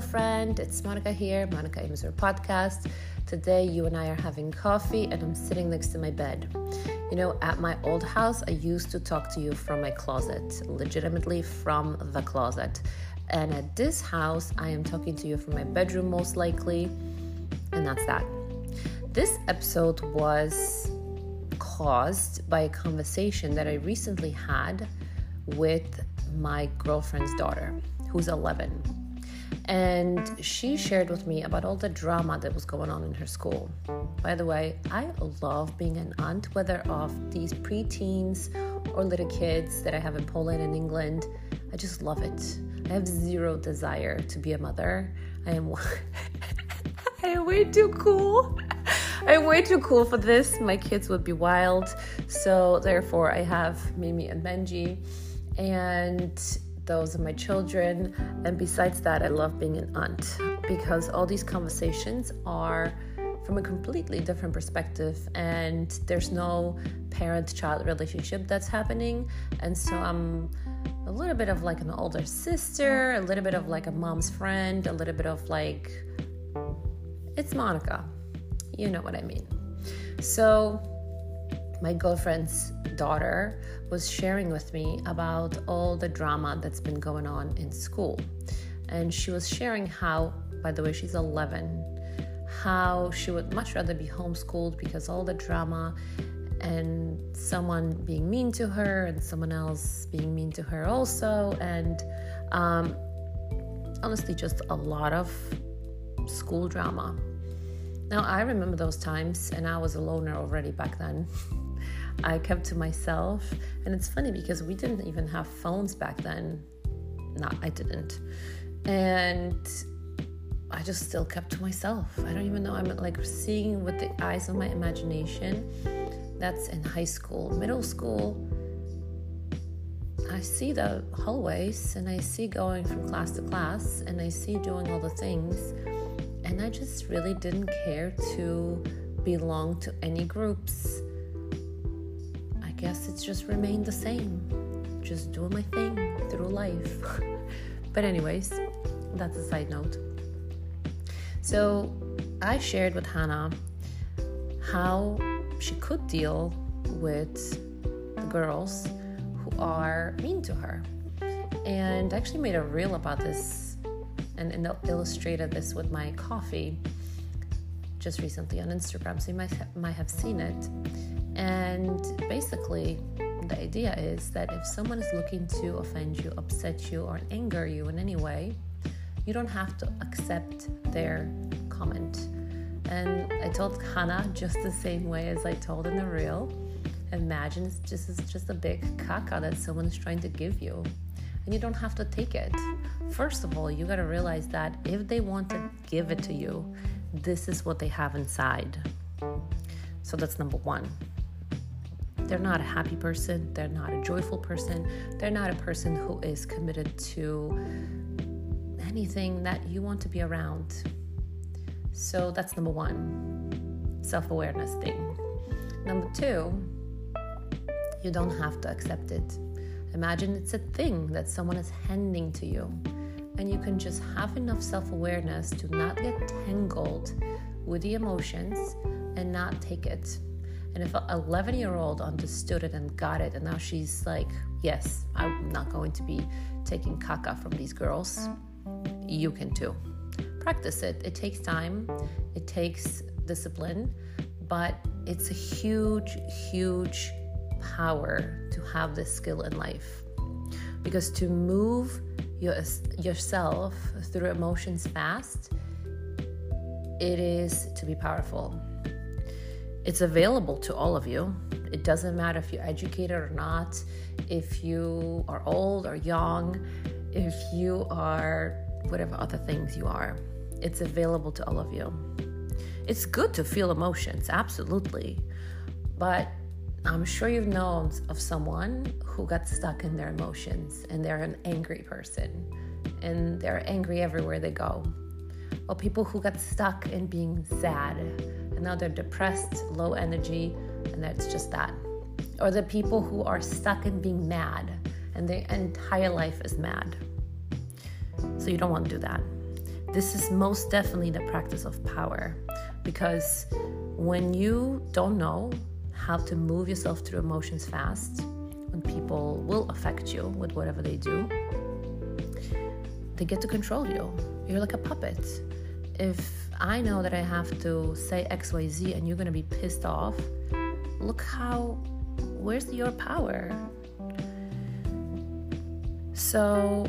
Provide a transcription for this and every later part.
Friend. It's Monika here, Monika Mazur Podcast. Today, you and I are having coffee, and I'm sitting next to my bed. You know, at my old house, I used to talk to you from my closet, legitimately from the closet. And at this house, I am talking to you from my bedroom, most likely. And that's that. This episode was caused by a conversation that I recently had with my girlfriend's daughter, who's 11. And she shared with me about all the drama that was going on in her school. By the way, I love being an aunt, whether of these preteens or little kids that I have in Poland and England. I just love it. I have zero desire to be a mother. I am I am way too cool. I'm way too cool for this. My kids would be wild. So therefore I have Mimi and Benji and those of my children. And besides that, I love being an aunt because all these conversations are from a completely different perspective and there's no parent child relationship that's happening. And so I'm a little bit of like an older sister, a little bit of like a mom's friend, a little bit of like, it's Monika. You know what I mean. So, my girlfriend's daughter was sharing with me about all the drama that's been going on in school. And she was sharing how, by the way, she's 11, how she would much rather be homeschooled because all the drama and someone being mean to her and someone else being mean to her also. And um, honestly, just a lot of school drama. Now, I remember those times, and I was a loner already back then. I kept to myself. And it's funny because we didn't even have phones back then. Not, I didn't. And I just still kept to myself. I don't even know. I'm like seeing with the eyes of my imagination. That's in high school, middle school. I see the hallways and I see going from class to class and I see doing all the things. And I just really didn't care to belong to any groups guess it's just remained the same. Just doing my thing through life. but, anyways, that's a side note. So, I shared with Hannah how she could deal with the girls who are mean to her. And I actually made a reel about this and, and illustrated this with my coffee just recently on Instagram, so you might, might have seen it. And basically, the idea is that if someone is looking to offend you, upset you, or anger you in any way, you don't have to accept their comment. And I told Hannah just the same way as I told in the reel. Imagine just, it's just a big caca that someone is trying to give you. And you don't have to take it. First of all, you gotta realize that if they want to give it to you, this is what they have inside. So that's number one. They're not a happy person, they're not a joyful person, they're not a person who is committed to anything that you want to be around. So that's number one self awareness thing. Number two, you don't have to accept it. Imagine it's a thing that someone is handing to you, and you can just have enough self awareness to not get tangled with the emotions and not take it. And if an 11 year old understood it and got it, and now she's like, yes, I'm not going to be taking caca from these girls, you can too. Practice it. It takes time, it takes discipline, but it's a huge, huge power to have this skill in life. Because to move your, yourself through emotions fast, it is to be powerful. It's available to all of you. It doesn't matter if you're educated or not, if you are old or young, if you are whatever other things you are. It's available to all of you. It's good to feel emotions, absolutely. But I'm sure you've known of someone who got stuck in their emotions and they're an angry person and they're angry everywhere they go. Or people who got stuck in being sad and now they're depressed, low energy, and that's just that. Or the people who are stuck in being mad and their entire life is mad. So you don't want to do that. this is most definitely the practice of power because when you don't know how to move yourself through emotions fast, when people will affect you with whatever they do, they get to control you. You're like a puppet. If I know that I have to say XYZ and you're going to be pissed off, look how, where's your power? So,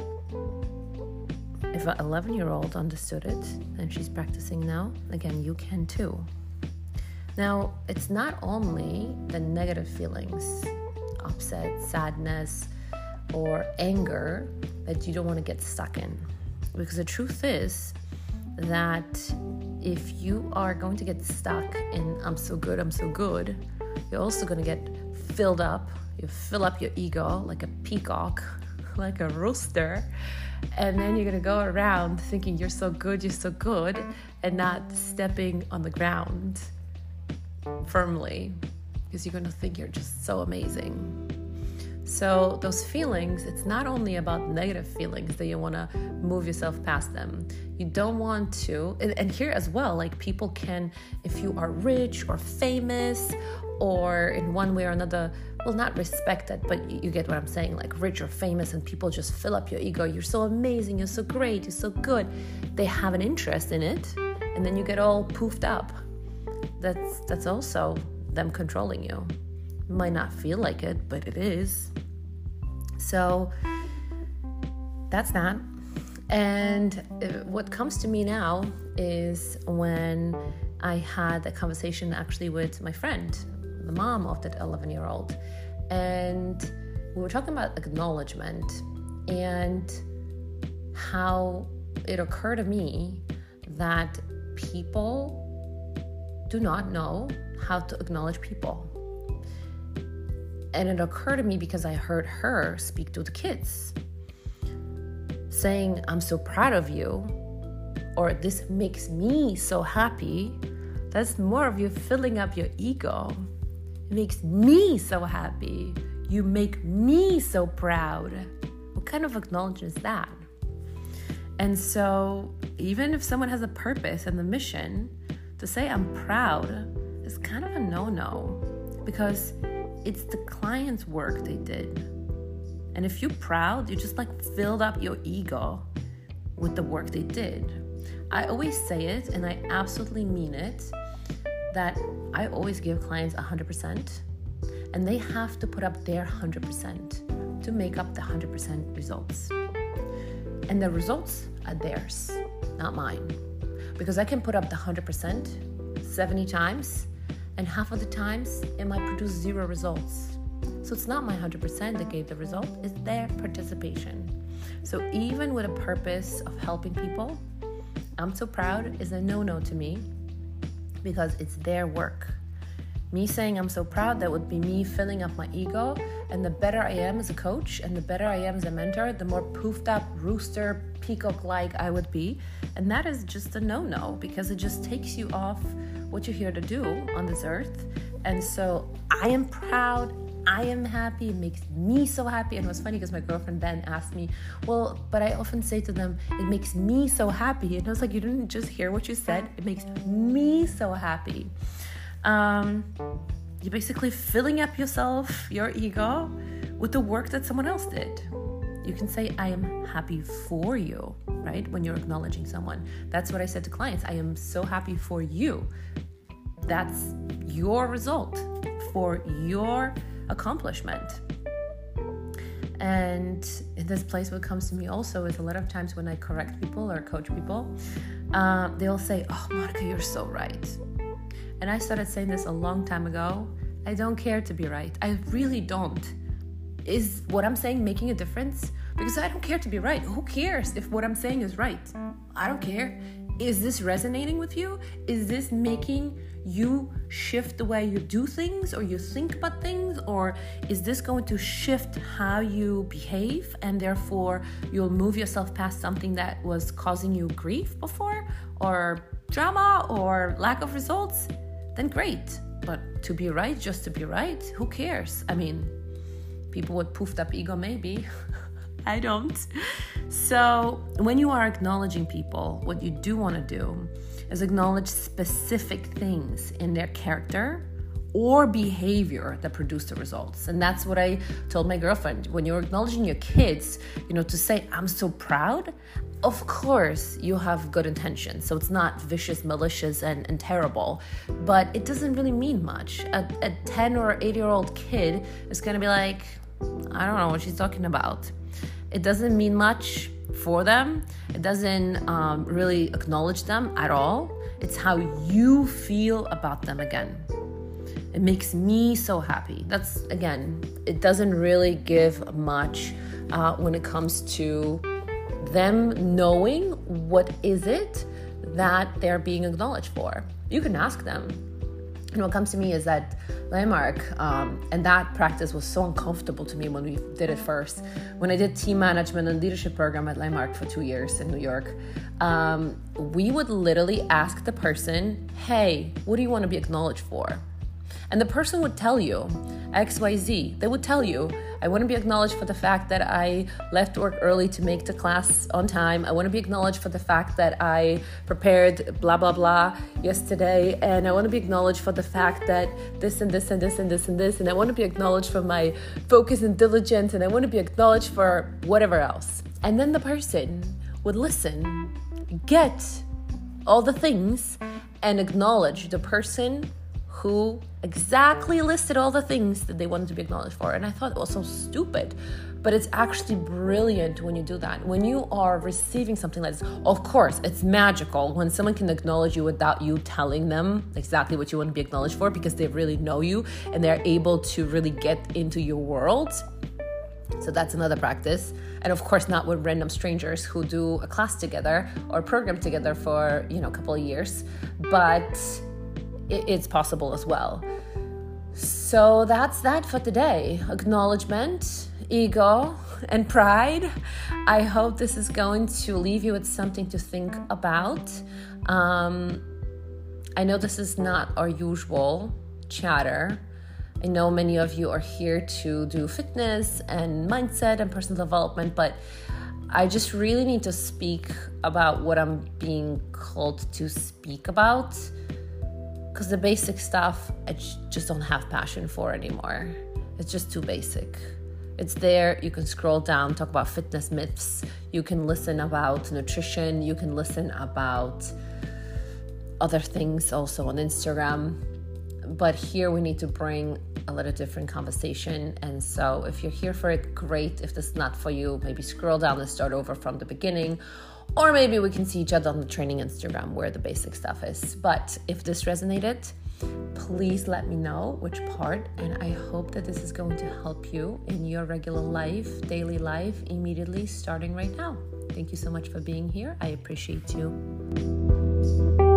if an 11 year old understood it and she's practicing now, again, you can too. Now, it's not only the negative feelings, upset, sadness, or anger that you don't want to get stuck in. Because the truth is that if you are going to get stuck in I'm so good, I'm so good, you're also going to get filled up. You fill up your ego like a peacock, like a rooster, and then you're going to go around thinking you're so good, you're so good, and not stepping on the ground firmly because you're going to think you're just so amazing. So, those feelings, it's not only about negative feelings that you want to move yourself past them. You don't want to, and, here as well, like people can, if you are rich or famous or in one way or another, well, not respected, but you get what I'm saying, like rich or famous, and people just fill up your ego. You're so amazing, you're so great, you're so good. They have an interest in it, and then you get all poofed up. That's that's also them controlling you. You might not feel like it, but it is. So that's that. And uh, what comes to me now is when I had a conversation actually with my friend, the mom of that 11 year old. And we were talking about acknowledgement and how it occurred to me that people do not know how to acknowledge people. And it occurred to me because I heard her speak to the kids, saying, I'm so proud of you, or this makes me so happy. That's more of you filling up your ego. It makes me so happy. You make me so proud. What kind of acknowledgement is that? And so, even if someone has a purpose and the mission, to say I'm proud is kind of a no no because it's the client's work they did. And if you're proud, you just like filled up your ego with the work they did. I always say it and I absolutely mean it that I always give clients 100% and they have to put up their 100% to make up the 100% results. And the results are theirs, not mine. Because I can put up the 100% 70 times and half of the times it might produce zero results. So it's not my 100% that gave the result, it's their participation. So even with a purpose of helping people, I'm so proud is a no no to me because it's their work. Me saying I'm so proud, that would be me filling up my ego. And the better I am as a coach and the better I am as a mentor, the more poofed up, rooster, peacock like I would be. And that is just a no no because it just takes you off what you're here to do on this earth. And so I am proud. I am happy. It makes me so happy. And it was funny because my girlfriend then asked me, Well, but I often say to them, It makes me so happy. And I was like, You didn't just hear what you said. It makes me so happy. Um, you're basically filling up yourself, your ego, with the work that someone else did. You can say, I am happy for you, right? When you're acknowledging someone. That's what I said to clients. I am so happy for you. That's your result for your accomplishment. And this place, what comes to me also is a lot of times when I correct people or coach people, uh, they'll say, Oh, Monika, you're so right. And I started saying this a long time ago. I don't care to be right. I really don't. Is what I'm saying making a difference? Because I don't care to be right. Who cares if what I'm saying is right? I don't care. Is this resonating with you? Is this making you shift the way you do things or you think about things? Or is this going to shift how you behave and therefore you'll move yourself past something that was causing you grief before or drama or lack of results? Then great. But to be right, just to be right, who cares? I mean, people with poofed up ego, maybe. I don't. So, when you are acknowledging people, what you do want to do is acknowledge specific things in their character or behavior that produce the results. And that's what I told my girlfriend. When you're acknowledging your kids, you know, to say, I'm so proud, of course you have good intentions. So it's not vicious, malicious, and, and terrible, but it doesn't really mean much. A, a 10 or 8 year old kid is gonna be like, I don't know what she's talking about. It doesn't mean much for them, it doesn't um, really acknowledge them at all. It's how you feel about them again. It makes me so happy. That's again, it doesn't really give much uh, when it comes to them knowing what is it that they're being acknowledged for. You can ask them. And what comes to me is that landmark, um, and that practice was so uncomfortable to me when we did it first. When I did team management and leadership program at Landmark for two years in New York, um, we would literally ask the person, "Hey, what do you want to be acknowledged for?" And the person would tell you XYZ. They would tell you, I want to be acknowledged for the fact that I left work early to make the class on time. I want to be acknowledged for the fact that I prepared blah, blah, blah yesterday. And I want to be acknowledged for the fact that this and this and this and this and this. And I want to be acknowledged for my focus and diligence. And I want to be acknowledged for whatever else. And then the person would listen, get all the things, and acknowledge the person who exactly listed all the things that they wanted to be acknowledged for. And I thought it was so stupid. But it's actually brilliant when you do that. When you are receiving something like this, of course, it's magical when someone can acknowledge you without you telling them exactly what you want to be acknowledged for because they really know you and they're able to really get into your world. So that's another practice. And of course, not with random strangers who do a class together or program together for, you know, a couple of years. But it's possible as well. So that's that for today. Acknowledgement, ego, and pride. I hope this is going to leave you with something to think about. Um, I know this is not our usual chatter. I know many of you are here to do fitness and mindset and personal development, but I just really need to speak about what I'm being called to speak about because the basic stuff I just don't have passion for anymore. It's just too basic. It's there. You can scroll down, talk about fitness myths. You can listen about nutrition. You can listen about other things also on Instagram. But here we need to bring a little different conversation. And so if you're here for it, great. If this is not for you, maybe scroll down and start over from the beginning or maybe we can see each other on the training Instagram where the basic stuff is. But if this resonated, please let me know which part. And I hope that this is going to help you in your regular life, daily life, immediately starting right now. Thank you so much for being here. I appreciate you.